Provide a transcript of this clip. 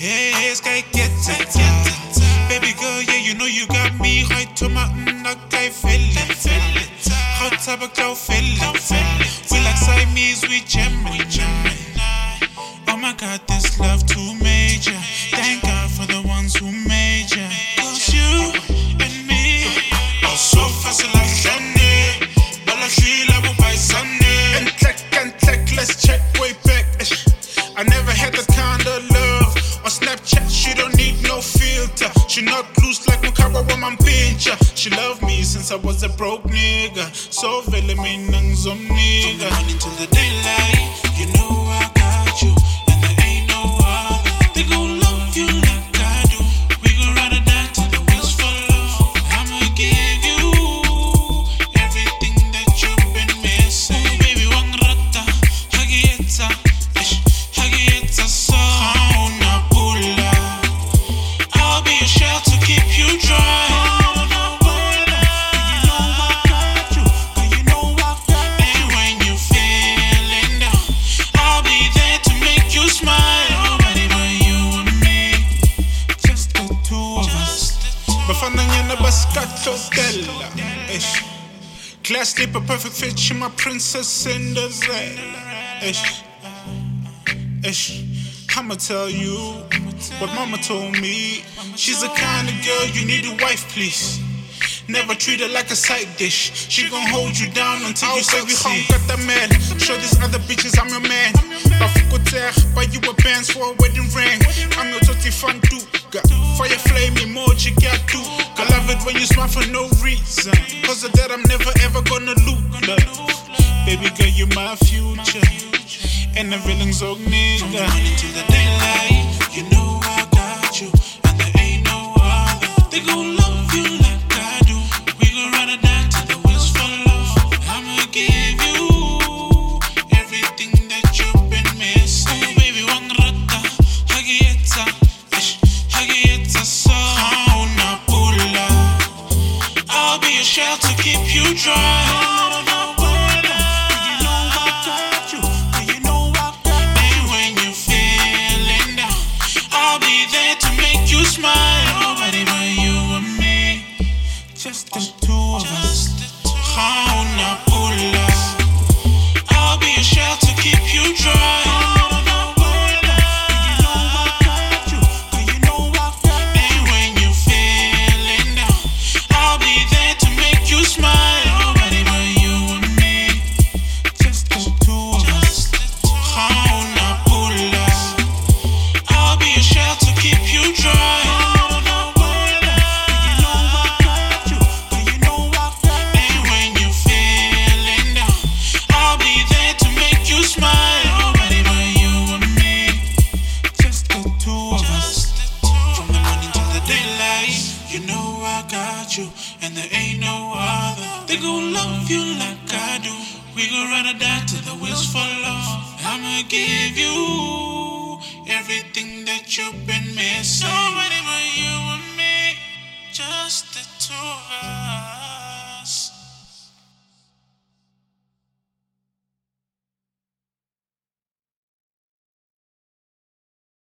Hey, sky get it. Baby girl, yeah, you know you got me right to my knock, I feel it. Hot type of girl, feel it. We like Siamese, we gem, we gem. Since I was a broke nigga. So vele mina ngizomnika. Running till the daylight. Baskato Della. Ish. Glass slipper, perfect fit. She my princess Cinderella. Ish. Ish. I'ma tell you what mama told me. She's the kind of girl you need a wife, please. Never treat her like a side dish. She gon' hold you down until you say we home. Got the man. Show these other bitches I'm your man. Bafukoter, buy you a bands for a wedding ring. I'm your too. Got fire flame emoji, got two. I love it when you smile for no reason. Cause of that, I'm never ever gonna lose. love. Baby girl, you my future. And the feelings nigga. The daylight, Your shelter, keep you dry. They gon' love you like I do. We gon' ride or die till the wheels fall off. I'ma give you everything that you've been missing. Nobody but you and me, just the two of us.